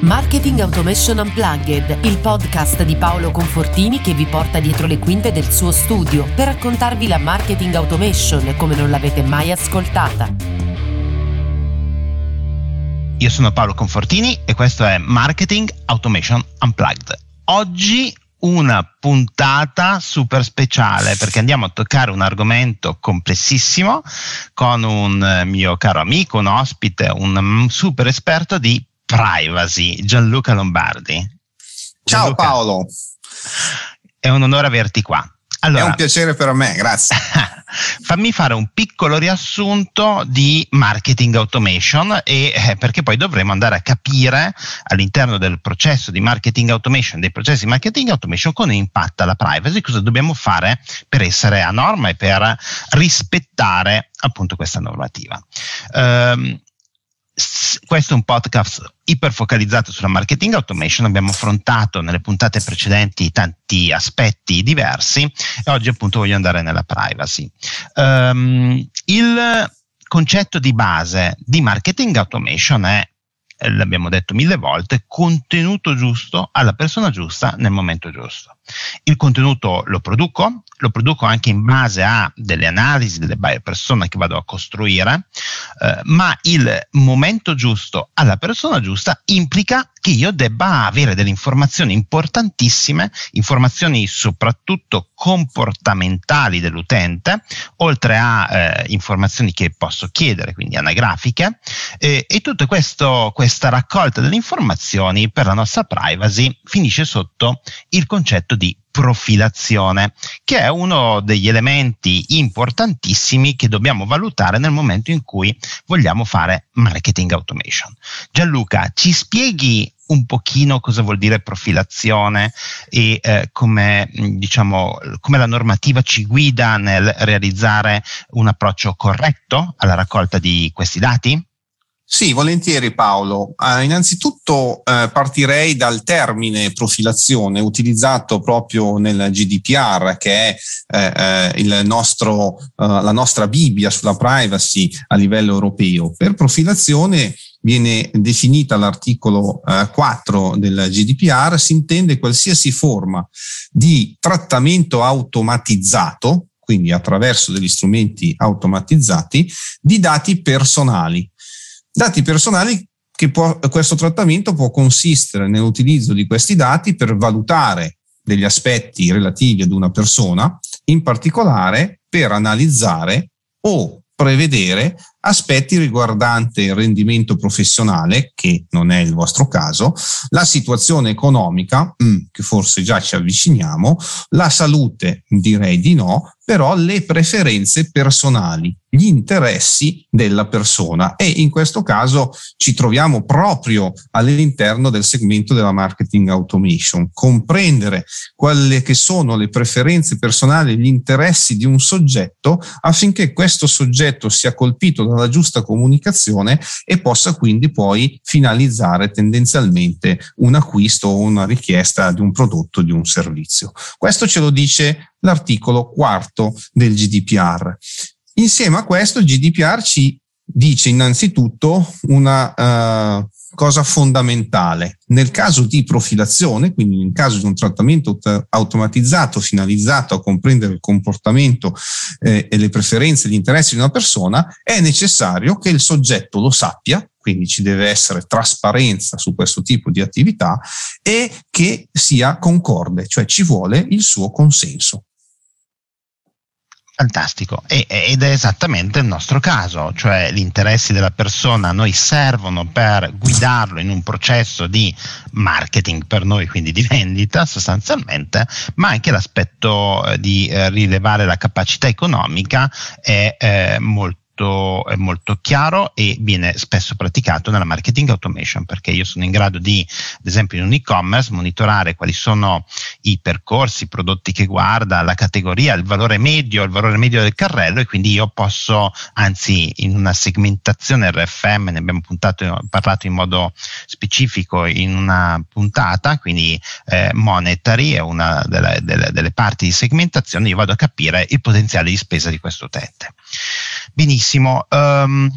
Marketing Automation Unplugged, il podcast di Paolo Confortini che vi porta dietro le quinte del suo studio per raccontarvi la marketing automation come non l'avete mai ascoltata. Io sono Paolo Confortini e questo è Marketing Automation Unplugged. Oggi una puntata super speciale perché andiamo a toccare un argomento complessissimo con un mio caro amico, un ospite, un super esperto di privacy, Gianluca Lombardi. Ciao Gianluca, Paolo. È un onore averti qua. Allora, è un piacere per me, grazie. fammi fare un piccolo riassunto di marketing automation e, eh, perché poi dovremo andare a capire all'interno del processo di marketing automation, dei processi di marketing automation, come impatta la privacy, cosa dobbiamo fare per essere a norma e per rispettare appunto questa normativa. Um, questo è un podcast iperfocalizzato sulla marketing automation, abbiamo affrontato nelle puntate precedenti tanti aspetti diversi e oggi appunto voglio andare nella privacy. Um, il concetto di base di marketing automation è l'abbiamo detto mille volte, contenuto giusto alla persona giusta nel momento giusto. Il contenuto lo produco, lo produco anche in base a delle analisi delle persone che vado a costruire, eh, ma il momento giusto alla persona giusta implica che io debba avere delle informazioni importantissime, informazioni soprattutto comportamentali dell'utente, oltre a eh, informazioni che posso chiedere, quindi anagrafiche, eh, e tutta questa raccolta delle informazioni per la nostra privacy finisce sotto il concetto di profilazione, che è uno degli elementi importantissimi che dobbiamo valutare nel momento in cui vogliamo fare marketing automation. Gianluca, ci spieghi un pochino cosa vuol dire profilazione e eh, come, diciamo, come la normativa ci guida nel realizzare un approccio corretto alla raccolta di questi dati? Sì, volentieri Paolo. Uh, innanzitutto uh, partirei dal termine profilazione utilizzato proprio nel GDPR, che è uh, nostro, la nostra Bibbia sulla privacy a livello europeo. Per profilazione viene definita l'articolo 4 del GDPR, si intende qualsiasi forma di trattamento automatizzato, quindi attraverso degli strumenti automatizzati, di dati personali Dati personali che può, questo trattamento può consistere nell'utilizzo di questi dati per valutare degli aspetti relativi ad una persona, in particolare per analizzare o prevedere aspetti riguardanti il rendimento professionale, che non è il vostro caso, la situazione economica, mm, che forse già ci avviciniamo, la salute, direi di no, però le preferenze personali, gli interessi della persona. E in questo caso ci troviamo proprio all'interno del segmento della marketing automation, comprendere quelle che sono le preferenze personali, gli interessi di un soggetto affinché questo soggetto sia colpito dalla giusta comunicazione e possa quindi poi finalizzare tendenzialmente un acquisto o una richiesta di un prodotto, di un servizio. Questo ce lo dice l'articolo quarto del GDPR. Insieme a questo il GDPR ci dice innanzitutto una uh, cosa fondamentale. Nel caso di profilazione, quindi nel caso di un trattamento automatizzato finalizzato a comprendere il comportamento eh, e le preferenze e gli interessi di una persona, è necessario che il soggetto lo sappia, quindi ci deve essere trasparenza su questo tipo di attività e che sia concorde, cioè ci vuole il suo consenso. Fantastico, e, ed è esattamente il nostro caso, cioè gli interessi della persona a noi servono per guidarlo in un processo di marketing per noi, quindi di vendita sostanzialmente, ma anche l'aspetto eh, di eh, rilevare la capacità economica è eh, molto molto, è molto chiaro e viene spesso praticato nella marketing automation perché io sono in grado di, ad esempio in un e-commerce, monitorare quali sono i percorsi, i prodotti che guarda, la categoria, il valore medio, il valore medio del carrello e quindi io posso, anzi in una segmentazione RFM, ne abbiamo puntato, parlato in modo specifico in una puntata, quindi eh, monetary è una delle, delle, delle parti di segmentazione, io vado a capire il potenziale di spesa di questo utente. Benissimo. Um,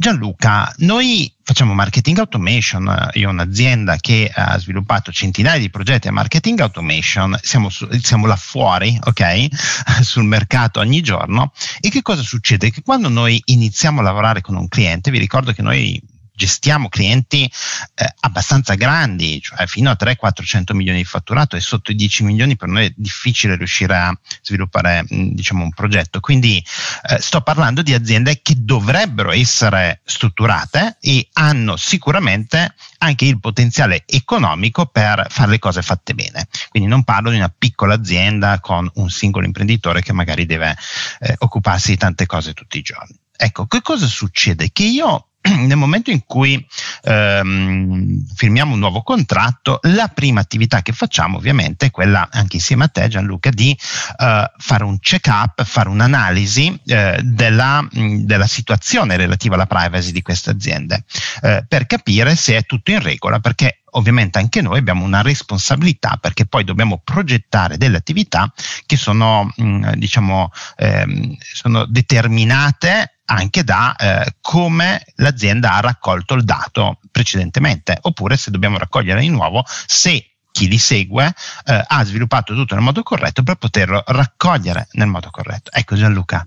Gianluca, noi facciamo marketing automation, io ho un'azienda che ha sviluppato centinaia di progetti a marketing automation, siamo, su, siamo là fuori, ok, sul mercato ogni giorno e che cosa succede? Che quando noi iniziamo a lavorare con un cliente, vi ricordo che noi gestiamo clienti eh, abbastanza grandi, cioè fino a 300-400 milioni di fatturato e sotto i 10 milioni per noi è difficile riuscire a sviluppare diciamo, un progetto. Quindi eh, sto parlando di aziende che dovrebbero essere strutturate e hanno sicuramente anche il potenziale economico per fare le cose fatte bene. Quindi non parlo di una piccola azienda con un singolo imprenditore che magari deve eh, occuparsi di tante cose tutti i giorni. Ecco, che cosa succede? Che io nel momento in cui ehm, firmiamo un nuovo contratto, la prima attività che facciamo ovviamente è quella, anche insieme a te Gianluca, di eh, fare un check-up, fare un'analisi eh, della, della, situazione relativa alla privacy di queste aziende, eh, per capire se è tutto in regola, perché ovviamente anche noi abbiamo una responsabilità perché poi dobbiamo progettare delle attività che sono, mh, diciamo, ehm, sono determinate anche da eh, come l'azienda ha raccolto il dato precedentemente, oppure se dobbiamo raccogliere di nuovo, se chi li segue eh, ha sviluppato tutto nel modo corretto per poterlo raccogliere nel modo corretto. Ecco Gianluca,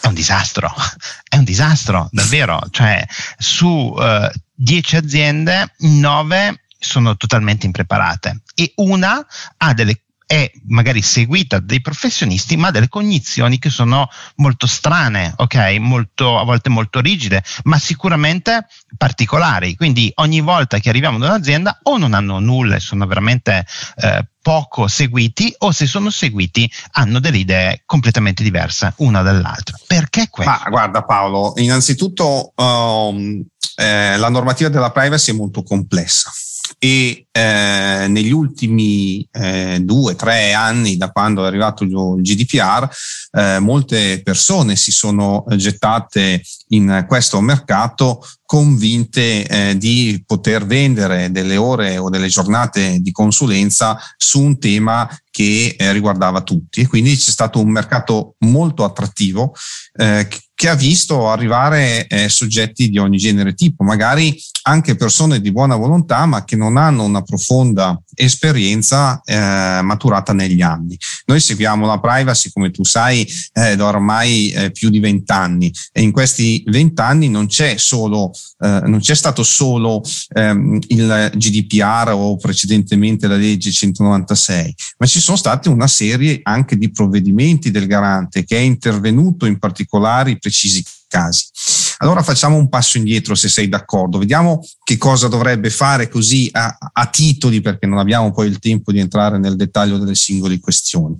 è un disastro, è un disastro davvero, cioè su 10 eh, aziende 9 sono totalmente impreparate e una ha delle è magari seguita dai professionisti, ma delle cognizioni che sono molto strane, ok? Molto, a volte molto rigide, ma sicuramente particolari. Quindi ogni volta che arriviamo da un'azienda o non hanno nulla e sono veramente eh, poco seguiti o se sono seguiti hanno delle idee completamente diverse una dall'altra. Perché questo? Ma guarda Paolo, innanzitutto um, eh, la normativa della privacy è molto complessa e eh, negli ultimi eh, due, tre anni da quando è arrivato il GDPR, eh, molte persone si sono gettate in questo mercato convinte eh, di poter vendere delle ore o delle giornate di consulenza su un tema che eh, riguardava tutti. E quindi c'è stato un mercato molto attrattivo eh, che ha visto arrivare eh, soggetti di ogni genere tipo, magari anche persone di buona volontà, ma che non hanno una profonda esperienza eh, maturata negli anni. Noi seguiamo la privacy, come tu sai, eh, da ormai eh, più di vent'anni e in questi vent'anni non c'è solo, eh, non c'è stato solo ehm, il GDPR o precedentemente la legge 196, ma ci sono state una serie anche di provvedimenti del garante che è intervenuto in particolari precisi casi. Allora facciamo un passo indietro se sei d'accordo, vediamo che cosa dovrebbe fare così a, a titoli perché non abbiamo poi il tempo di entrare nel dettaglio delle singole questioni.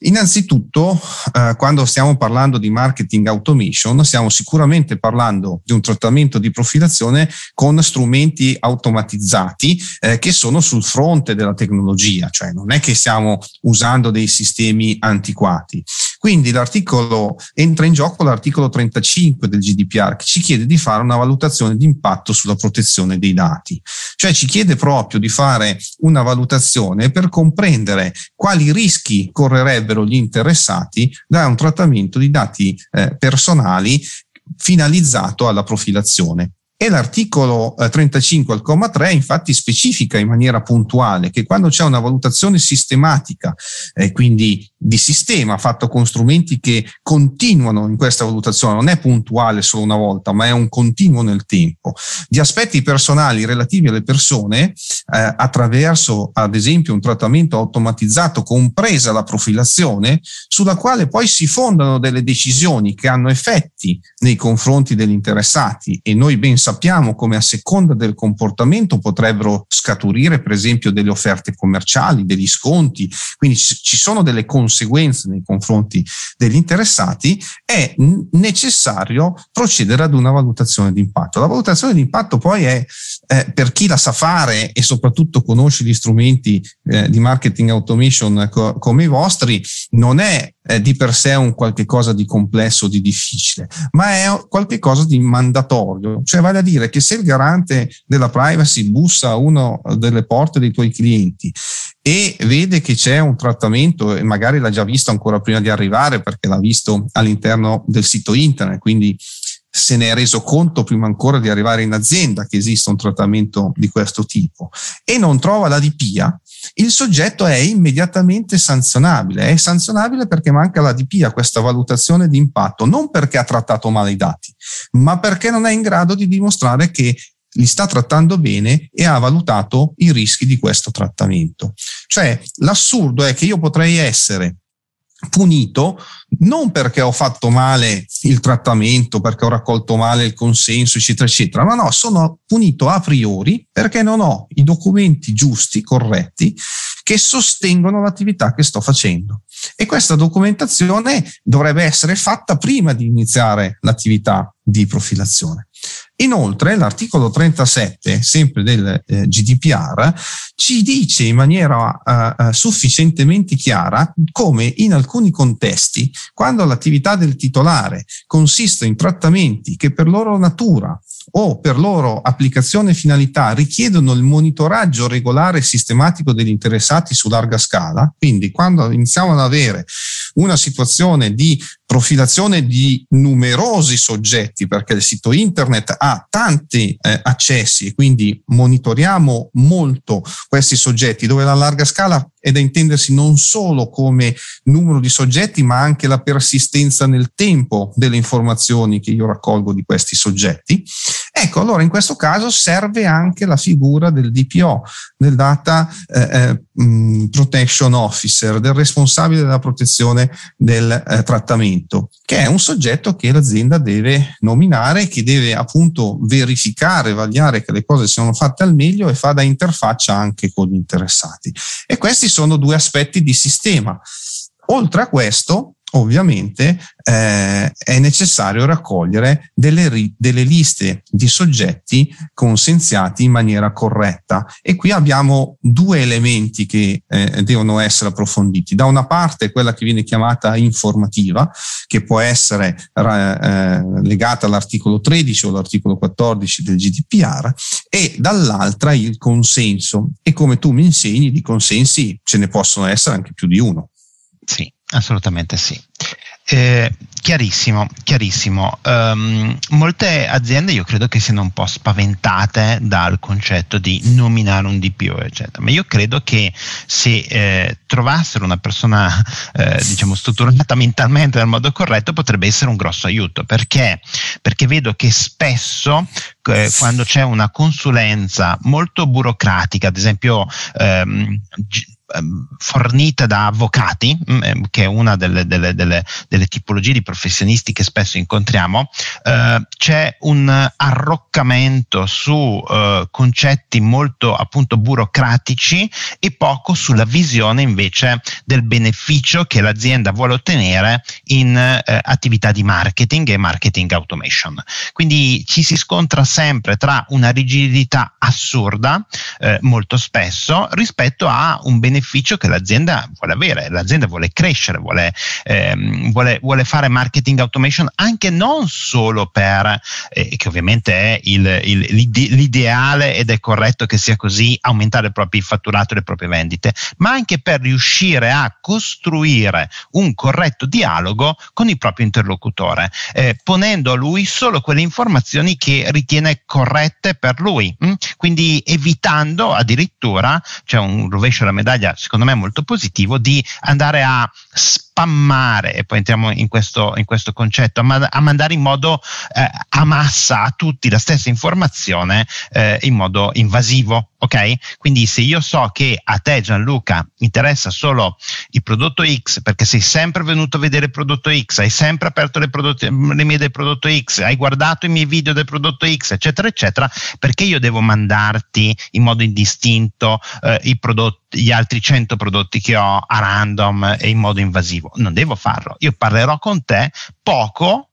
Innanzitutto, eh, quando stiamo parlando di marketing automation, stiamo sicuramente parlando di un trattamento di profilazione con strumenti automatizzati eh, che sono sul fronte della tecnologia, cioè non è che stiamo usando dei sistemi antiquati. Quindi l'articolo entra in gioco l'articolo 35 del GDPR che ci chiede di fare una valutazione di impatto sulla protezione dei dati, cioè ci chiede proprio di fare una valutazione per comprendere quali rischi correrebbero gli interessati da un trattamento di dati eh, personali finalizzato alla profilazione. E l'articolo 35 eh, al comma 3 infatti specifica in maniera puntuale che quando c'è una valutazione sistematica, eh, quindi di sistema fatto con strumenti che continuano in questa valutazione, non è puntuale solo una volta, ma è un continuo nel tempo, di aspetti personali relativi alle persone eh, attraverso ad esempio un trattamento automatizzato compresa la profilazione, sulla quale poi si fondano delle decisioni che hanno effetti nei confronti degli interessati. E noi ben sappiamo come a seconda del comportamento potrebbero scaturire per esempio delle offerte commerciali, degli sconti, quindi ci sono delle conseguenze nei confronti degli interessati, è necessario procedere ad una valutazione di impatto. La valutazione di impatto poi è eh, per chi la sa fare e soprattutto conosce gli strumenti eh, di marketing automation co- come i vostri, non è eh, di per sé un qualche cosa di complesso, di difficile, ma è qualche cosa di mandatorio. Cioè vale a dire che se il garante della privacy bussa a una delle porte dei tuoi clienti e vede che c'è un trattamento e magari l'ha già visto ancora prima di arrivare perché l'ha visto all'interno del sito internet, quindi se ne è reso conto prima ancora di arrivare in azienda che esiste un trattamento di questo tipo e non trova la DPIA, il soggetto è immediatamente sanzionabile. È sanzionabile perché manca la DPIA, questa valutazione di impatto, non perché ha trattato male i dati, ma perché non è in grado di dimostrare che li sta trattando bene e ha valutato i rischi di questo trattamento. Cioè, l'assurdo è che io potrei essere punito non perché ho fatto male il trattamento, perché ho raccolto male il consenso, eccetera, eccetera, ma no, sono punito a priori perché non ho i documenti giusti, corretti, che sostengono l'attività che sto facendo. E questa documentazione dovrebbe essere fatta prima di iniziare l'attività di profilazione. Inoltre l'articolo 37, sempre del eh, GDPR, ci dice in maniera uh, sufficientemente chiara come in alcuni contesti, quando l'attività del titolare consiste in trattamenti che per loro natura o per loro applicazione e finalità richiedono il monitoraggio regolare e sistematico degli interessati su larga scala, quindi quando iniziamo ad avere una situazione di profilazione di numerosi soggetti, perché il sito internet ha tanti eh, accessi e quindi monitoriamo molto questi soggetti, dove la larga scala è da intendersi non solo come numero di soggetti, ma anche la persistenza nel tempo delle informazioni che io raccolgo di questi soggetti. Ecco, allora in questo caso serve anche la figura del DPO, del Data eh, eh, Protection Officer, del responsabile della protezione del eh, trattamento, che è un soggetto che l'azienda deve nominare, che deve appunto verificare, vagliare che le cose siano fatte al meglio e fa da interfaccia anche con gli interessati. E questi sono due aspetti di sistema. Oltre a questo, ovviamente eh, è necessario raccogliere delle, ri- delle, liste di soggetti consenziati in maniera corretta e qui abbiamo due elementi che eh, devono essere approfonditi. Da una parte quella che viene chiamata informativa, che può essere eh, legata all'articolo 13 o all'articolo 14 del GDPR e dall'altra il consenso e come tu mi insegni di consensi ce ne possono essere anche più di uno. Sì, Assolutamente sì. Eh, chiarissimo, chiarissimo. Um, molte aziende io credo che siano un po' spaventate dal concetto di nominare un DPO, eccetera. Ma io credo che se eh, trovassero una persona, eh, diciamo, strutturata mentalmente nel modo corretto, potrebbe essere un grosso aiuto. Perché? Perché vedo che spesso eh, quando c'è una consulenza molto burocratica, ad esempio ehm, fornita da avvocati, mm, ehm, che è una delle, delle, delle, delle, tipologie di professionisti che spesso incontriamo, eh, c'è un arroccamento su eh, concetti molto appunto burocratici e poco sulla visione invece del beneficio che l'azienda vuole ottenere in eh, attività di marketing e marketing automation. Quindi ci si scontra sempre tra una rigidità assurda, eh, molto spesso, rispetto a un beneficio beneficio che l'azienda vuole avere. L'azienda vuole crescere, vuole, ehm, vuole, vuole fare marketing automation anche non solo per, eh, che ovviamente è il, il, l'ideale ed è corretto che sia così, aumentare il proprio fatturato e le proprie vendite, ma anche per riuscire a costruire un corretto dialogo con il proprio interlocutore, eh, ponendo a lui solo quelle informazioni che ritiene corrette per lui, mh? Mm? quindi evitando addirittura, c'è cioè un rovescio della medaglia secondo me molto positivo di andare a spammare, e poi entriamo in questo, in questo concetto, a, a mandare in modo eh, a massa a tutti la stessa informazione eh, in modo invasivo. Ok? Quindi se io so che a te Gianluca interessa solo il prodotto X perché sei sempre venuto a vedere il prodotto X, hai sempre aperto le, prodotti, le mie del prodotto X, hai guardato i miei video del prodotto X, eccetera, eccetera, perché io devo mandarti in modo indistinto eh, prodotti, gli altri 100 prodotti che ho a random e in modo invasivo? Non devo farlo. Io parlerò con te poco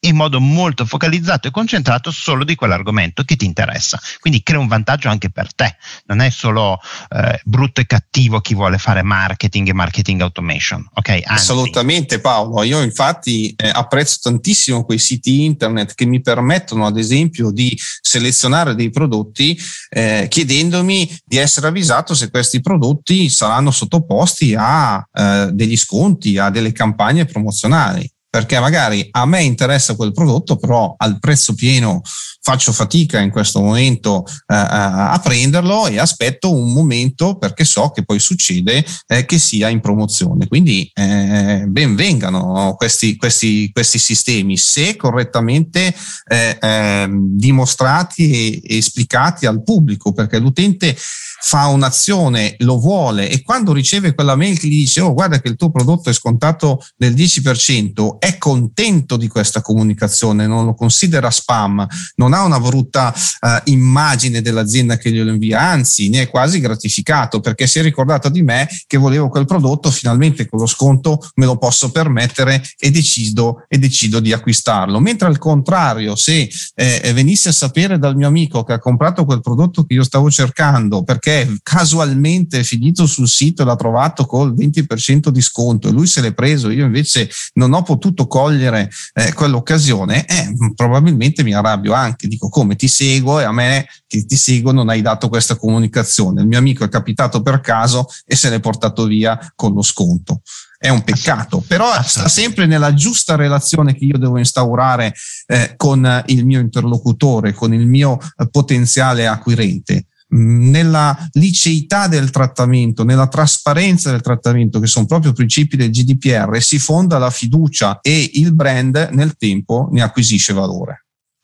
in modo molto focalizzato e concentrato solo di quell'argomento che ti interessa. Quindi crea un vantaggio anche per te. Non è solo eh, brutto e cattivo chi vuole fare marketing e marketing automation. Okay? Assolutamente Paolo. Io infatti eh, apprezzo tantissimo quei siti internet che mi permettono ad esempio di selezionare dei prodotti eh, chiedendomi di essere avvisato se questi prodotti saranno sottoposti a eh, degli sconti, a delle campagne promozionali perché magari a me interessa quel prodotto, però al prezzo pieno faccio fatica in questo momento eh, a prenderlo e aspetto un momento perché so che poi succede eh, che sia in promozione. Quindi eh, ben vengano questi, questi, questi sistemi se correttamente eh, ehm, dimostrati e, e esplicati al pubblico, perché l'utente fa un'azione, lo vuole e quando riceve quella mail che gli dice oh guarda che il tuo prodotto è scontato del 10%, è contento di questa comunicazione, non lo considera spam, non ha una brutta uh, immagine dell'azienda che glielo invia, anzi ne è quasi gratificato perché si è ricordato di me che volevo quel prodotto, finalmente con lo sconto me lo posso permettere e decido, e decido di acquistarlo. Mentre al contrario, se eh, venisse a sapere dal mio amico che ha comprato quel prodotto che io stavo cercando perché casualmente è finito sul sito e l'ha trovato col 20% di sconto e lui se l'è preso, io invece non ho potuto cogliere eh, quell'occasione, eh, probabilmente mi arrabbio anche, dico come ti seguo e a me che ti seguo non hai dato questa comunicazione. Il mio amico è capitato per caso e se l'è portato via con lo sconto è un peccato, però sta sempre nella giusta relazione che io devo instaurare eh, con il mio interlocutore, con il mio eh, potenziale acquirente nella liceità del trattamento, nella trasparenza del trattamento, che sono proprio principi del GDPR, si fonda la fiducia e il brand nel tempo ne acquisisce valore.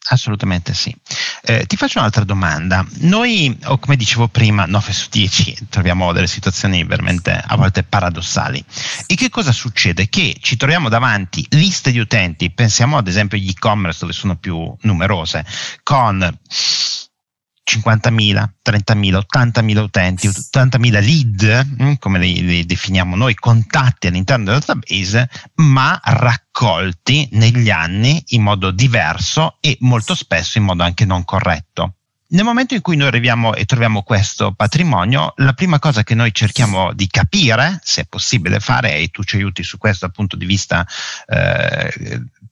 Assolutamente sì. Eh, ti faccio un'altra domanda. Noi, come dicevo prima, 9 su 10 troviamo delle situazioni veramente a volte paradossali. E che cosa succede? Che ci troviamo davanti liste di utenti, pensiamo ad esempio agli e-commerce dove sono più numerose, con 50.000, 30.000, 80.000 utenti, 80.000 lead, mm, come li, li, definiamo noi, contatti all'interno del database, ma raccolti negli anni in modo diverso e molto spesso in modo anche non corretto. Nel momento in cui noi arriviamo e troviamo questo patrimonio, la prima cosa che noi cerchiamo di capire, se è possibile fare, e tu ci aiuti su questo dal punto di vista eh,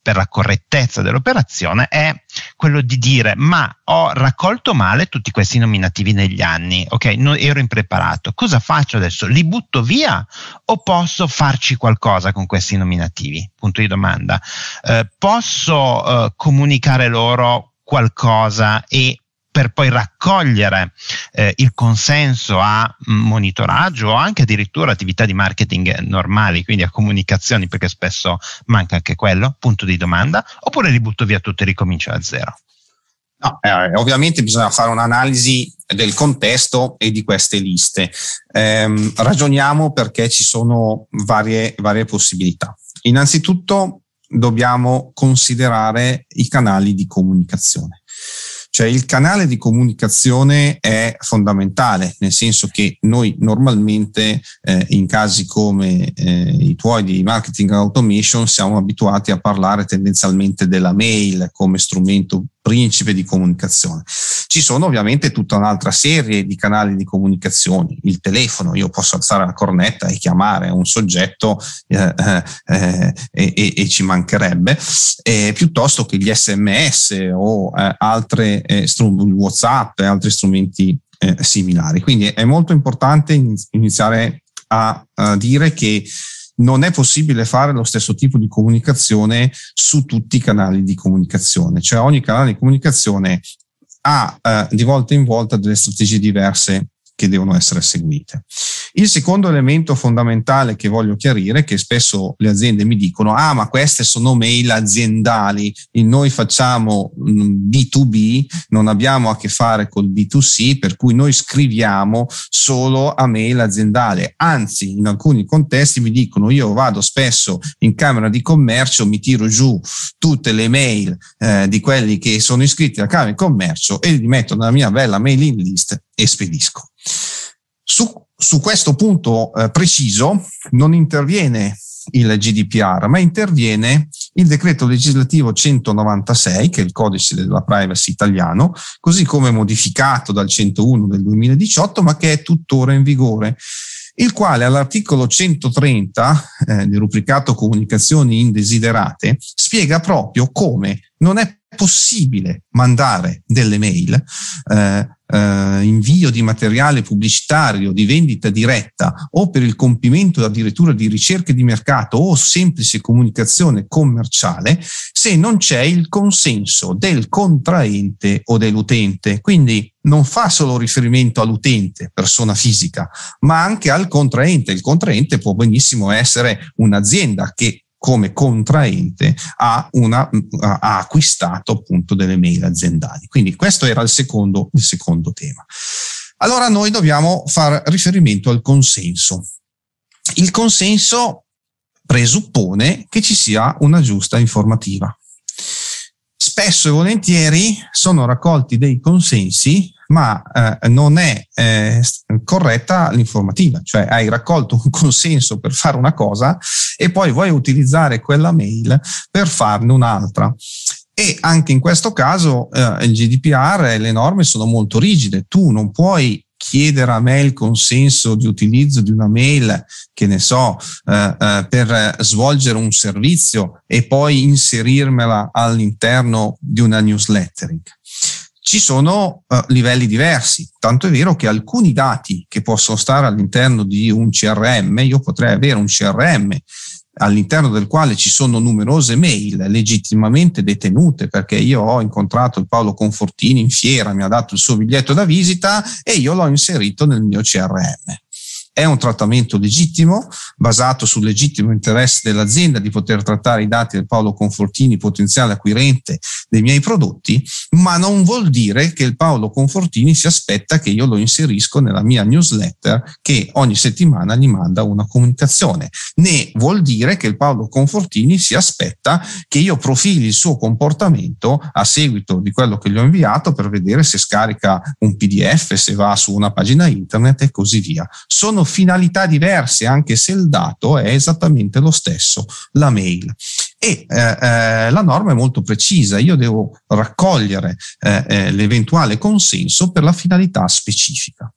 per la correttezza dell'operazione è quello di dire ma ho raccolto male tutti questi nominativi negli anni, ok? Non ero impreparato. Cosa faccio adesso? Li butto via o posso farci qualcosa con questi nominativi? Punto di domanda. Eh, posso eh, comunicare loro qualcosa e per poi raccogliere eh, il consenso a monitoraggio o anche addirittura attività di marketing normali, quindi a comunicazioni, perché spesso manca anche quello, punto di domanda, oppure li butto via tutto e ricomincio da zero? No, eh, ovviamente bisogna fare un'analisi del contesto e di queste liste. Eh, ragioniamo perché ci sono varie, varie possibilità. Innanzitutto dobbiamo considerare i canali di comunicazione. Cioè il canale di comunicazione è fondamentale, nel senso che noi normalmente eh, in casi come eh, i tuoi di marketing automation siamo abituati a parlare tendenzialmente della mail come strumento principe di comunicazione. Ci sono ovviamente tutta un'altra serie di canali di comunicazione, il telefono, io posso alzare la cornetta e chiamare un soggetto eh, eh, e, e, ci mancherebbe, eh, piuttosto che gli sms o eh, altre eh, strumenti, WhatsApp e altri strumenti eh, similari. Quindi è molto importante iniziare a, a dire che non è possibile fare lo stesso tipo di comunicazione su tutti i canali di comunicazione, cioè ogni canale di comunicazione ha eh, di volta in volta delle strategie diverse che devono essere seguite. Il secondo elemento fondamentale che voglio chiarire è che spesso le aziende mi dicono ah ma queste sono mail aziendali noi facciamo B2B, mm, non abbiamo a che fare col B2C, per cui noi scriviamo solo a mail aziendale. Anzi, in alcuni contesti mi dicono io vado spesso in Camera di Commercio, mi tiro giù tutte le mail eh, di quelli che sono iscritti alla Camera di Commercio e li metto nella mia bella mailing list e spedisco. Su su questo punto eh, preciso non interviene il GDPR, ma interviene il decreto legislativo 196, che è il codice della privacy italiano, così come modificato dal 101 del 2018, ma che è tuttora in vigore il quale all'articolo 130 eh, del rubricato comunicazioni indesiderate spiega proprio come non è possibile mandare delle mail eh, eh, invio di materiale pubblicitario di vendita diretta o per il compimento addirittura di ricerche di mercato o semplice comunicazione commerciale se non c'è il consenso del contraente o dell'utente. Quindi non fa solo riferimento all'utente, persona fisica, ma anche al contraente. Il contraente può benissimo essere un'azienda che come contraente ha, una, ha, acquistato appunto delle mail aziendali. Quindi questo era il secondo, il secondo tema. Allora noi dobbiamo fare riferimento al consenso. Il consenso presuppone che ci sia una giusta informativa. Spesso e volentieri sono raccolti dei consensi ma eh, non è eh, corretta l'informativa, cioè hai raccolto un consenso per fare una cosa e poi vuoi utilizzare quella mail per farne un'altra. E anche in questo caso eh, il GDPR e le norme sono molto rigide, tu non puoi chiedere a me il consenso di utilizzo di una mail, che ne so, eh, eh, per svolgere un servizio e poi inserirmela all'interno di una newslettering ci sono uh, livelli diversi, tanto è vero che alcuni dati che possono stare all'interno di un CRM, io potrei avere un CRM all'interno del quale ci sono numerose mail legittimamente detenute perché io ho incontrato il Paolo Confortini in fiera, mi ha dato il suo biglietto da visita e io l'ho inserito nel mio CRM. È un trattamento legittimo, basato sul legittimo interesse dell'azienda di poter trattare i dati del Paolo Confortini, potenziale acquirente dei miei prodotti, ma non vuol dire che il Paolo Confortini si aspetta che io lo inserisco nella mia newsletter che ogni settimana gli manda una comunicazione, né vuol dire che il Paolo Confortini si aspetta che io profili il suo comportamento a seguito di quello che gli ho inviato per vedere se scarica un PDF, se va su una pagina internet e così via. Sono finalità diverse, anche se il dato è esattamente lo stesso, la mail. E eh, eh, la norma è molto precisa, io devo raccogliere eh, eh l'eventuale consenso per la finalità specifica.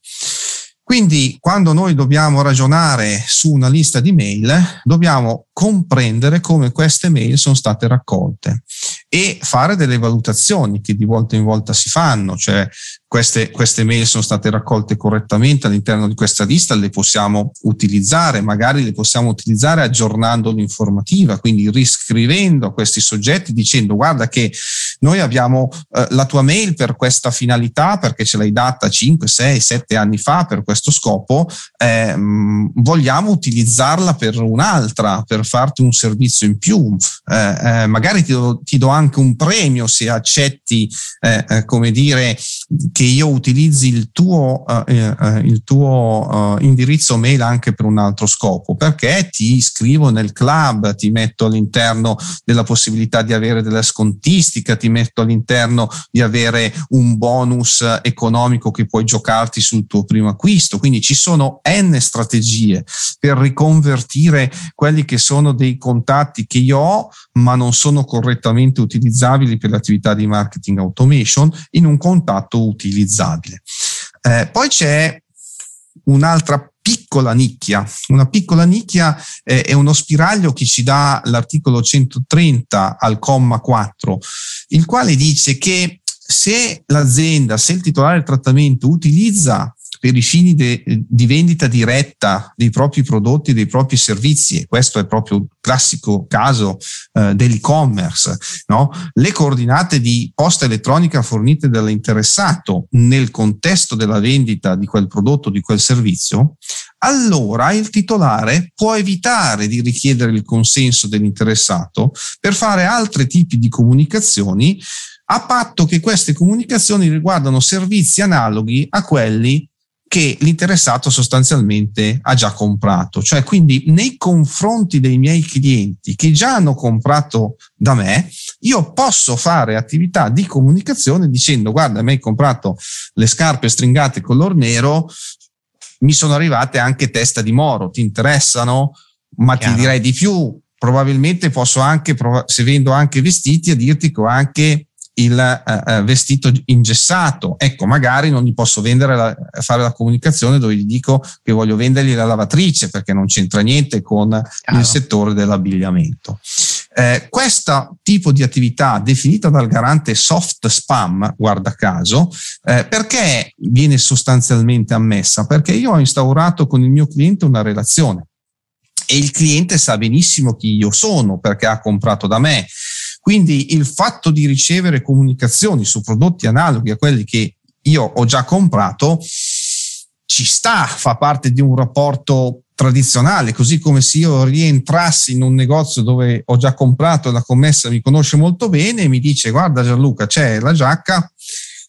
Quindi quando noi dobbiamo ragionare su una lista di mail, dobbiamo comprendere come queste mail sono state raccolte e fare delle valutazioni che di volta in volta si fanno, cioè queste, queste mail sono state raccolte correttamente all'interno di questa lista, le possiamo utilizzare, magari le possiamo utilizzare aggiornando l'informativa, quindi riscrivendo questi soggetti dicendo guarda che noi abbiamo eh, la tua mail per questa finalità perché ce l'hai data 5, 6, 7 anni fa per questo scopo, eh, vogliamo utilizzarla per un'altra, per farti un servizio in più, eh, eh magari ti do, ti do, anche un premio se accetti, eh, eh, come dire, che io utilizzi il tuo, il tuo indirizzo mail anche per un altro scopo, perché ti iscrivo nel club, ti metto all'interno della possibilità di avere della scontistica, ti ti metto all'interno di avere un bonus economico che puoi giocarti sul tuo primo acquisto. Quindi ci sono n strategie per riconvertire quelli che sono dei contatti che io ho, ma non sono correttamente utilizzabili per l'attività di marketing automation in un contatto utilizzabile. Eh, poi c'è un'altra piccola nicchia. Una piccola nicchia eh, è uno spiraglio che ci dà l'articolo 130 al comma 4, il quale dice che se l'azienda, se il titolare del trattamento utilizza per i fini de, di vendita diretta dei propri prodotti, dei propri servizi, e questo è proprio il classico caso eh, dell'e-commerce, no? le coordinate di posta elettronica fornite dall'interessato nel contesto della vendita di quel prodotto, di quel servizio, allora il titolare può evitare di richiedere il consenso dell'interessato per fare altri tipi di comunicazioni a patto che queste comunicazioni riguardano servizi analoghi a quelli che l'interessato sostanzialmente ha già comprato. Cioè, quindi nei confronti dei miei clienti che già hanno comprato da me, io posso fare attività di comunicazione dicendo guarda, mi hai comprato le scarpe stringate color nero, mi sono arrivate anche testa di moro, ti interessano? Ma Chiaro. ti direi di più, probabilmente posso anche, se vendo anche vestiti, a dirti che ho anche il eh, eh, vestito ingessato. Ecco, magari non gli posso vendere la, fare la comunicazione dove gli dico che voglio vendergli la lavatrice perché non c'entra niente con Chiaro. il settore dell'abbigliamento. Eh, questo tipo di attività definita dal garante soft spam, guarda caso, eh, perché viene sostanzialmente ammessa? Perché io ho instaurato con il mio cliente una relazione e il cliente sa benissimo chi io sono perché ha comprato da me. Quindi il fatto di ricevere comunicazioni su prodotti analoghi a quelli che io ho già comprato ci sta, fa parte di un rapporto tradizionale, così come se io rientrassi in un negozio dove ho già comprato la commessa mi conosce molto bene e mi dice guarda Gianluca c'è la giacca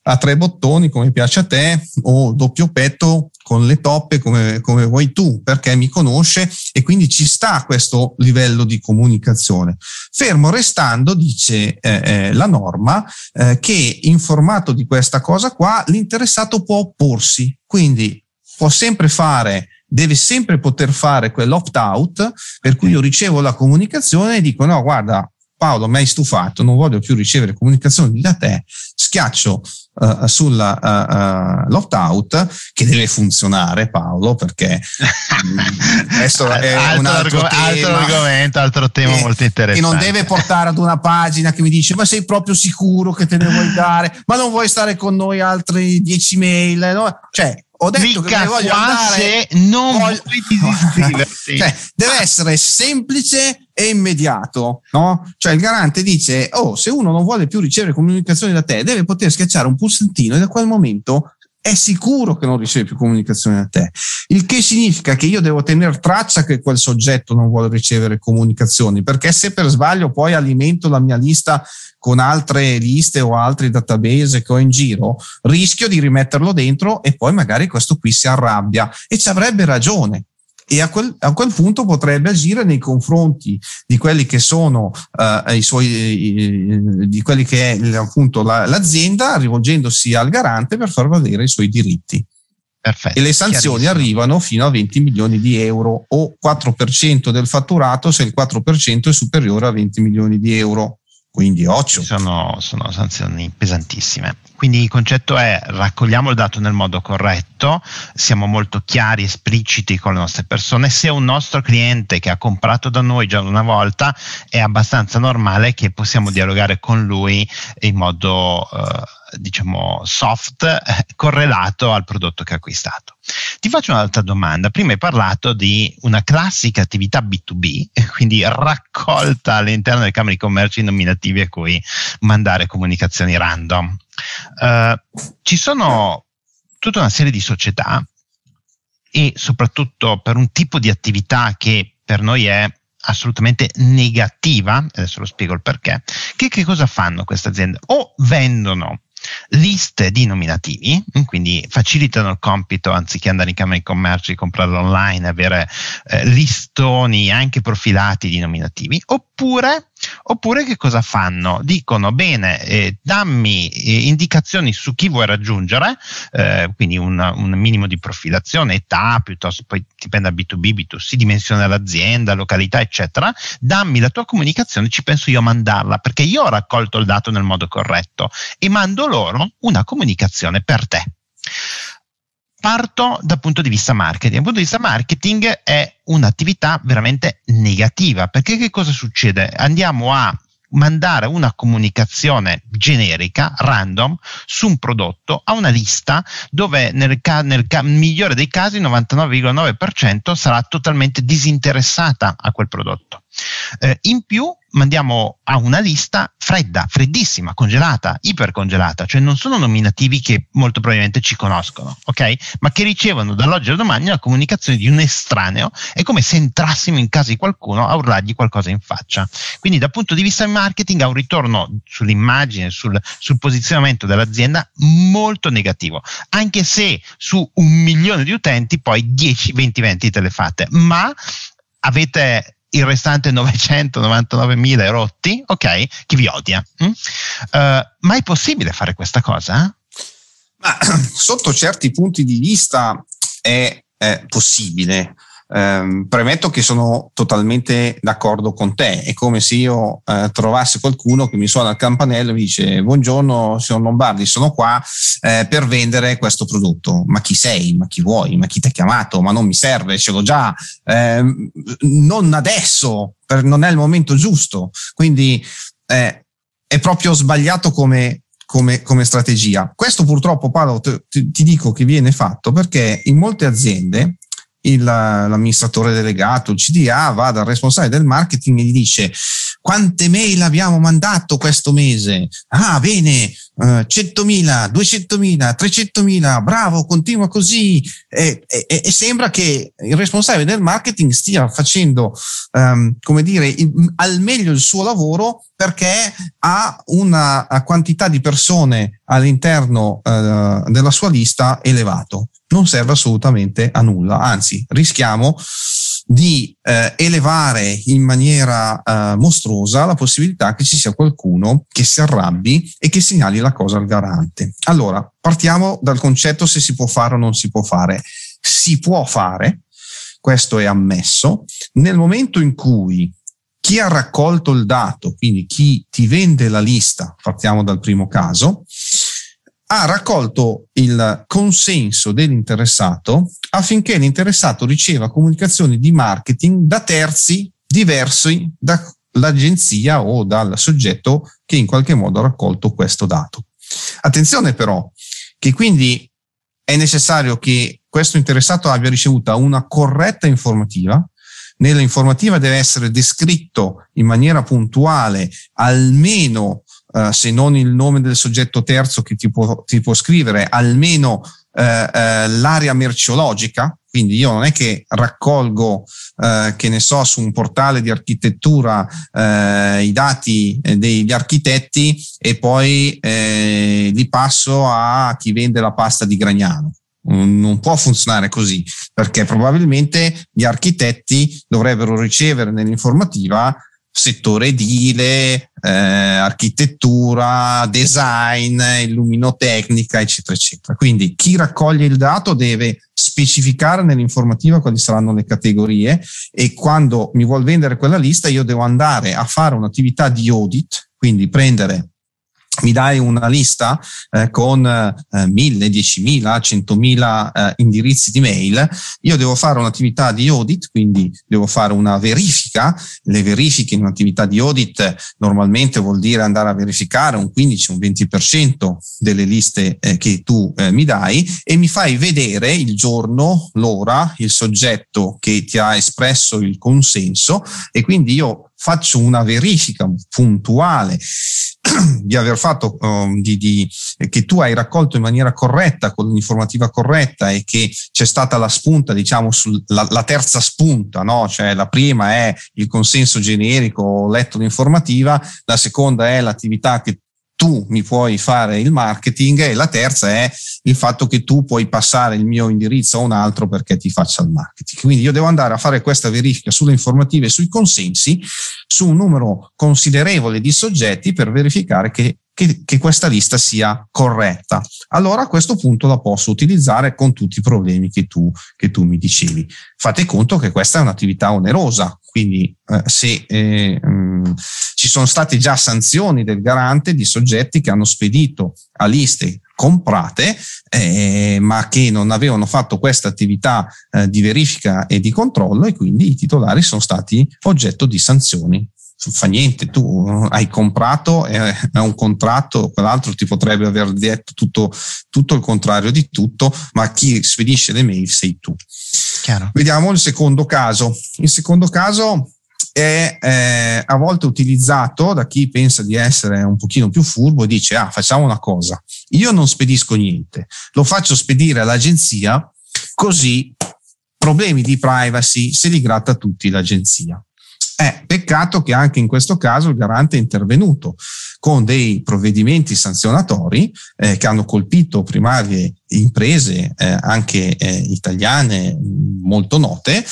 a tre bottoni come piace a te o doppio petto con le toppe come, come vuoi tu perché mi conosce e quindi ci sta questo livello di comunicazione. Fermo restando, dice eh, eh, la norma, eh, che informato di questa cosa qua l'interessato può opporsi, quindi può sempre fare deve sempre poter fare quell'opt-out per cui io ricevo la comunicazione e dico no guarda Paolo mi hai stufato non voglio più ricevere comunicazioni da te schiaccio uh, sulla uh, uh, l'opt-out che deve funzionare Paolo perché questo è altro, un altro, arg- tema, altro argomento altro tema che, molto interessante. che non deve portare ad una pagina che mi dice ma sei proprio sicuro che te ne vuoi dare? Ma non vuoi stare con noi altri 10 mail? No? cioè ho detto Mica che voglio andare non voglio... cioè, deve essere semplice e immediato no? cioè il garante dice oh se uno non vuole più ricevere comunicazioni da te deve poter schiacciare un pulsantino e da quel momento è sicuro che non riceve più comunicazioni da te. Il che significa che io devo tenere traccia che quel soggetto non vuole ricevere comunicazioni, perché se per sbaglio poi alimento la mia lista con altre liste o altri database che ho in giro, rischio di rimetterlo dentro e poi magari questo qui si arrabbia e ci avrebbe ragione e a quel, a quel, punto potrebbe agire nei confronti di quelli che sono uh, i suoi, di quelli che è appunto la, l'azienda, rivolgendosi al garante per far valere i suoi diritti. Perfetto, e le sanzioni arrivano fino a 20 milioni di euro o 4% del fatturato se il 4% è superiore a 20 milioni di euro quindi occhio. Sono, sono, sanzioni pesantissime. Quindi il concetto è raccogliamo il dato nel modo corretto, siamo molto chiari, espliciti con le nostre persone. Se un nostro cliente che ha comprato da noi già una volta è abbastanza normale che possiamo dialogare con lui in modo eh, diciamo soft eh, correlato al prodotto che ha acquistato. Ti faccio un'altra domanda. Prima hai parlato di una classica attività B2B, quindi raccolta all'interno delle camere di commercio i nominativi a cui mandare comunicazioni random. Uh, ci sono tutta una serie di società e soprattutto per un tipo di attività che per noi è assolutamente negativa, adesso lo spiego il perché, che, che cosa fanno queste aziende? O vendono liste di nominativi, quindi facilitano il compito anziché andare in camera di commercio e comprarlo online, avere eh, listoni anche profilati di nominativi, oppure Oppure che cosa fanno? Dicono bene, eh, dammi eh, indicazioni su chi vuoi raggiungere, eh, quindi un, un, minimo di profilazione, età, piuttosto poi dipende da B2B, B2C, dimensione dell'azienda, località, eccetera. Dammi la tua comunicazione, ci penso io a mandarla, perché io ho raccolto il dato nel modo corretto e mando loro una comunicazione per te parto dal punto di vista marketing. Dal punto di vista marketing è un'attività veramente negativa perché che cosa succede? Andiamo a mandare una comunicazione generica, random, su un prodotto a una lista dove nel, ca- nel ca- migliore dei casi il 99,9% sarà totalmente disinteressata a quel prodotto. Eh, in più mandiamo a una lista fredda, freddissima, congelata, ipercongelata, cioè non sono nominativi che molto probabilmente ci conoscono, ok? Ma che ricevono dall'oggi al domani la comunicazione di un estraneo, è come se entrassimo in casa di qualcuno a urlargli qualcosa in faccia. Quindi dal punto di vista marketing ha un ritorno sull'immagine, sul, sul posizionamento dell'azienda molto negativo, anche se su un milione di utenti poi 10, 20 vendite le fate, ma avete il restante 999.000 rotti, ok? Chi vi odia. Mm? Uh, ma è possibile fare questa cosa? Ma, sotto certi punti di vista è, è possibile. Eh, premetto che sono totalmente d'accordo con te. È come se io eh, trovassi qualcuno che mi suona al campanello e mi dice: Buongiorno, signor Lombardi, sono qua eh, per vendere questo prodotto. Ma chi sei? Ma chi vuoi? Ma chi ti ha chiamato? Ma non mi serve, ce l'ho già. Ehm, non adesso per, non è il momento giusto. Quindi eh, è proprio sbagliato come, come, come, strategia. Questo purtroppo, Paolo, ti, ti, dico che viene fatto perché in molte aziende il, l'amministratore delegato, il CDA, va dal responsabile del marketing e gli dice quante mail abbiamo mandato questo mese? Ah, bene, uh, 100.000, 200.000, 300.000, bravo, continua così. E, e, e, sembra che il responsabile del marketing stia facendo, um, come dire, il, al meglio il suo lavoro perché ha una quantità di persone all'interno uh, della sua lista elevato. Non serve assolutamente a nulla, anzi rischiamo di eh, elevare in maniera eh, mostruosa la possibilità che ci sia qualcuno che si arrabbi e che segnali la cosa al garante. Allora, partiamo dal concetto se si può fare o non si può fare. Si può fare, questo è ammesso, nel momento in cui chi ha raccolto il dato, quindi chi ti vende la lista, partiamo dal primo caso, ha raccolto il consenso dell'interessato affinché l'interessato riceva comunicazioni di marketing da terzi diversi dall'agenzia o dal soggetto che in qualche modo ha raccolto questo dato. Attenzione però che quindi è necessario che questo interessato abbia ricevuto una corretta informativa. Nella informativa deve essere descritto in maniera puntuale almeno Uh, se non il nome del soggetto terzo che ti può, ti può scrivere, almeno uh, uh, l'area merceologica. Quindi io non è che raccolgo, che ne so, su un portale di architettura i dati degli architetti e poi li passo a chi vende la pasta di Gragnano non può funzionare così perché probabilmente gli architetti dovrebbero ricevere nell'informativa settore edile, eh, architettura, design, illuminotecnica, eccetera, eccetera. Quindi chi raccoglie il dato deve specificare nell'informativa quali saranno le categorie e quando mi vuol vendere quella lista io devo andare a fare un'attività di audit, quindi prendere mi dai una lista eh, con eh, mille, diecimila, centomila eh, indirizzi di mail, io devo fare un'attività di audit, quindi devo fare una verifica. Le verifiche in un'attività di audit normalmente vuol dire andare a verificare un 15, un 20% delle liste eh, che tu eh, mi dai e mi fai vedere il giorno, l'ora, il soggetto che ti ha espresso il consenso e quindi io faccio una verifica puntuale di aver fatto, um, di, di, che tu hai raccolto in maniera corretta, con l'informativa corretta e che c'è stata la spunta, diciamo, sulla la terza spunta, no? Cioè la prima è il consenso generico, ho letto l'informativa, la seconda è l'attività che tu mi puoi fare il marketing e la terza è il fatto che tu puoi passare il mio indirizzo a un altro perché ti faccia il marketing. Quindi io devo andare a fare questa verifica sulle informative sui consensi su un numero considerevole di soggetti per verificare che che, che, questa lista sia corretta. Allora a questo punto la posso utilizzare con tutti i problemi che tu, che tu mi dicevi. Fate conto che questa è un'attività onerosa, quindi eh, se eh, mh, mm, ci sono state già sanzioni del garante di soggetti che hanno spedito a liste comprate, eh, ma che non avevano fatto questa attività eh, di verifica e di controllo e quindi i titolari sono stati oggetto di sanzioni fa niente, tu hai comprato, è, un contratto, quell'altro ti potrebbe aver detto tutto, tutto, il contrario di tutto, ma chi spedisce le mail sei tu. Chiaro. Vediamo il secondo caso. Il secondo caso è eh, a volte utilizzato da chi pensa di essere un pochino più furbo e dice ah facciamo una cosa, io non spedisco niente, lo faccio spedire all'agenzia così problemi di privacy se li gratta tutti l'agenzia. Eh, peccato che anche in questo caso il garante è intervenuto con dei provvedimenti sanzionatori eh, che hanno colpito primarie imprese, eh, anche eh, italiane molto note.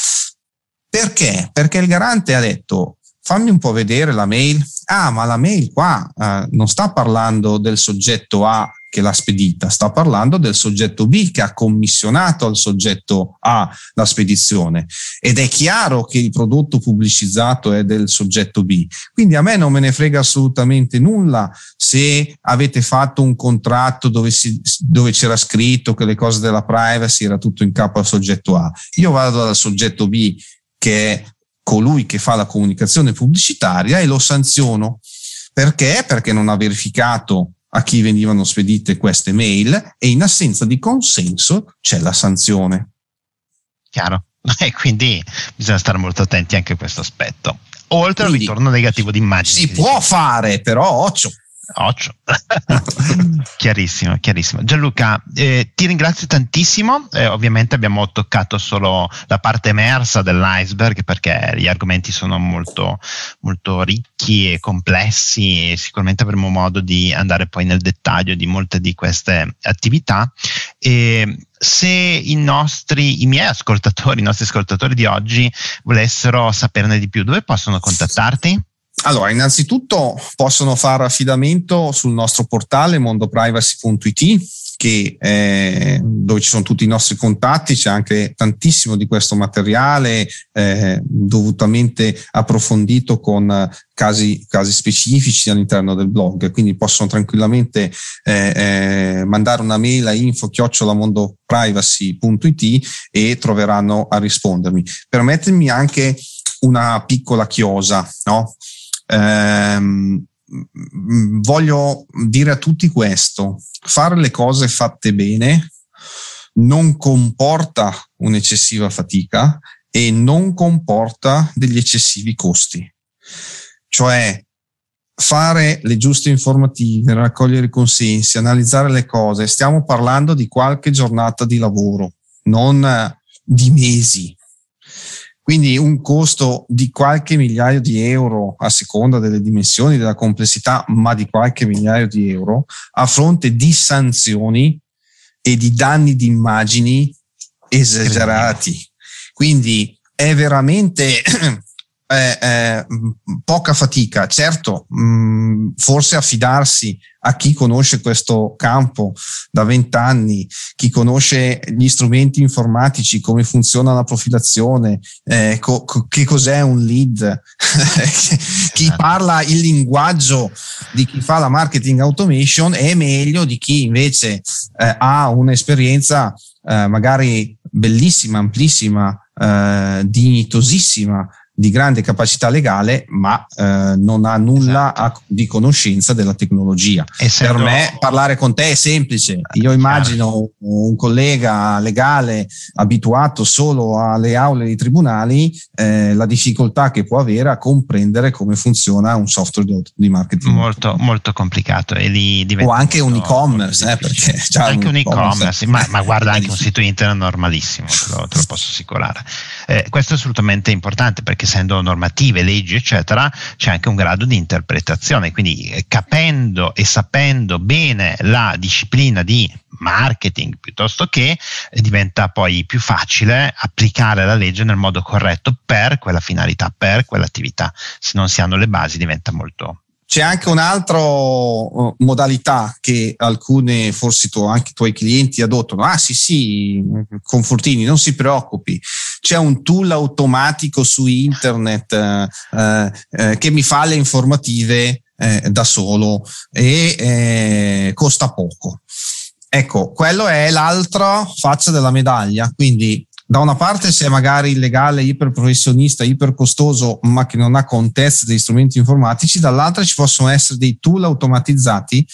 Perché? Perché il garante ha detto fammi un po' vedere la mail. Ah, ma la mail qua eh, non sta parlando del soggetto A che l'ha spedita, sta parlando del soggetto B che ha commissionato al soggetto A la spedizione ed è chiaro che il prodotto pubblicizzato è del soggetto B. Quindi a me non me ne frega assolutamente nulla se avete fatto un contratto dove, si, dove c'era scritto che le cose della privacy era tutto in capo al soggetto A. Io vado dal soggetto B che è colui che fa la comunicazione pubblicitaria e lo sanziono. Perché? Perché non ha verificato a chi venivano spedite queste mail e in assenza di consenso c'è la sanzione. Chiaro. E quindi bisogna stare molto attenti anche a questo aspetto. Oltre al ritorno negativo di immagini. Si può fare, però occhio. Occhio. chiarissimo, chiarissimo. Gianluca, eh, ti ringrazio tantissimo. Eh, ovviamente abbiamo toccato solo la parte emersa dell'iceberg perché gli argomenti sono molto, molto ricchi e complessi e sicuramente avremo modo di andare poi nel dettaglio di molte di queste attività. E se i nostri, i miei ascoltatori, i nostri ascoltatori di oggi volessero saperne di più, dove possono contattarti? Allora, innanzitutto possono fare affidamento sul nostro portale mondoprivacy.it che, eh, dove ci sono tutti i nostri contatti, c'è anche tantissimo di questo materiale eh, dovutamente approfondito con casi, casi, specifici all'interno del blog, quindi possono tranquillamente eh, eh mandare una mail a info-mondoprivacy.it e troveranno a rispondermi. Permettetemi anche una piccola chiosa, no? Ehm, voglio dire a tutti questo, fare le cose fatte bene non comporta un'eccessiva fatica e non comporta degli eccessivi costi. Cioè, fare le giuste informative, raccogliere i consensi, analizzare le cose, stiamo parlando di qualche giornata di lavoro, non di mesi. Quindi un costo di qualche migliaio di euro a seconda delle dimensioni, della complessità, ma di qualche migliaio di euro a fronte di sanzioni e di danni di immagini esagerati. Quindi è veramente eh, eh, poca fatica. Certo, mh, mm, forse affidarsi a chi conosce questo campo da vent'anni, chi conosce gli strumenti informatici, come funziona la profilazione, eh, co- co- che cos'è un lead, chi esatto. parla il linguaggio di chi fa la marketing automation è meglio di chi invece eh, ha un'esperienza eh, magari bellissima, amplissima, eh, dignitosissima di grande capacità legale, ma eh, non ha nulla esatto. a, di conoscenza della tecnologia. Essendo... Per me parlare con te è semplice. Io immagino un collega legale abituato solo alle aule dei tribunali, eh, la difficoltà che può avere a comprendere come funziona un software di marketing. Molto, molto complicato. E lì o anche un e-commerce, eh, perché anche un e-commerce, ma, ma, guarda anche un sito internet normalissimo, te lo, te lo posso assicurare. Eh, questo è assolutamente importante perché essendo normative, leggi, eccetera, c'è anche un grado di interpretazione. Quindi eh, capendo e sapendo bene la disciplina di marketing piuttosto che eh, diventa poi più facile applicare la legge nel modo corretto per quella finalità, per quell'attività. Se non si hanno le basi diventa molto c'è anche un'altra uh, modalità che alcune, forse tu, anche i tuoi clienti adottano. Ah sì sì, Confortini, non si preoccupi, c'è un tool automatico su internet eh, eh, eh che mi fa le informative eh, da solo e eh, costa poco. Ecco, quello è l'altra faccia della medaglia, quindi da una parte se è magari illegale, iperprofessionista, ipercostoso, ma che non ha contezza degli strumenti informatici, dall'altra ci possono essere dei tool automatizzati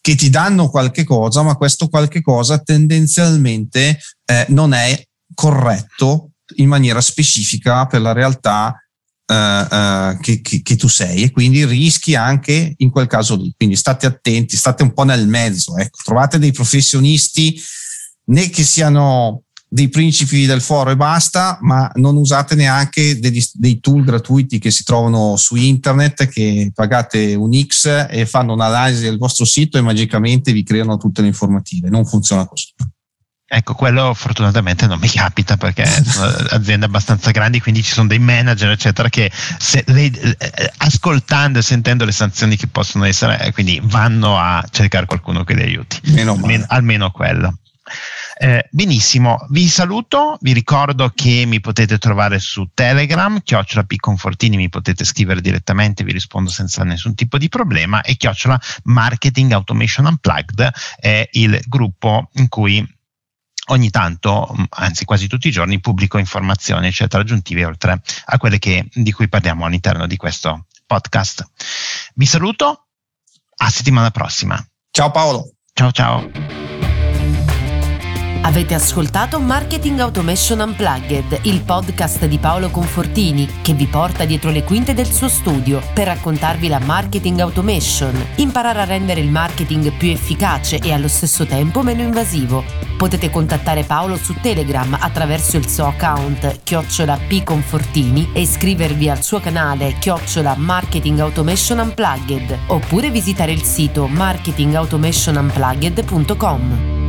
che ti danno qualche cosa, ma questo qualche cosa tendenzialmente eh, non è corretto in maniera specifica per la realtà Uh, uh, che, che, che, tu sei e quindi rischi anche in quel caso lì. Quindi state attenti, state un po' nel mezzo. Ecco. Trovate dei professionisti né che siano dei principi del foro e basta, ma non usate neanche degli, dei tool gratuiti che si trovano su internet che pagate un X e fanno un'analisi del vostro sito e magicamente vi creano tutte le informative. Non funziona così. Ecco, quello fortunatamente non mi capita perché sono aziende abbastanza grandi, quindi ci sono dei manager, eccetera, che se, le, eh, ascoltando e sentendo le sanzioni che possono essere, eh, quindi vanno a cercare qualcuno che li aiuti. Meno almeno, almeno quello. Eh, benissimo, vi saluto, vi ricordo che mi potete trovare su Telegram, chiocciola Picconfortini, mi potete scrivere direttamente, vi rispondo senza nessun tipo di problema e chiocciola Marketing Automation Unplugged è il gruppo in cui ogni tanto, mm, anzi quasi tutti i giorni, pubblico informazioni eccetera aggiuntive oltre a quelle che, di cui parliamo all'interno di questo podcast. Vi saluto, a settimana prossima. Ciao Paolo. Ciao ciao. Avete ascoltato Marketing Automation Unplugged, il podcast di Paolo Confortini che vi porta dietro le quinte del suo studio per raccontarvi la marketing automation, imparare a rendere il marketing più efficace e allo stesso tempo meno invasivo. Potete contattare Paolo su Telegram attraverso il suo account chiocciola pconfortini e iscrivervi al suo canale chiocciola Marketing Automation Unplugged oppure visitare il sito marketingautomationunplugged.com.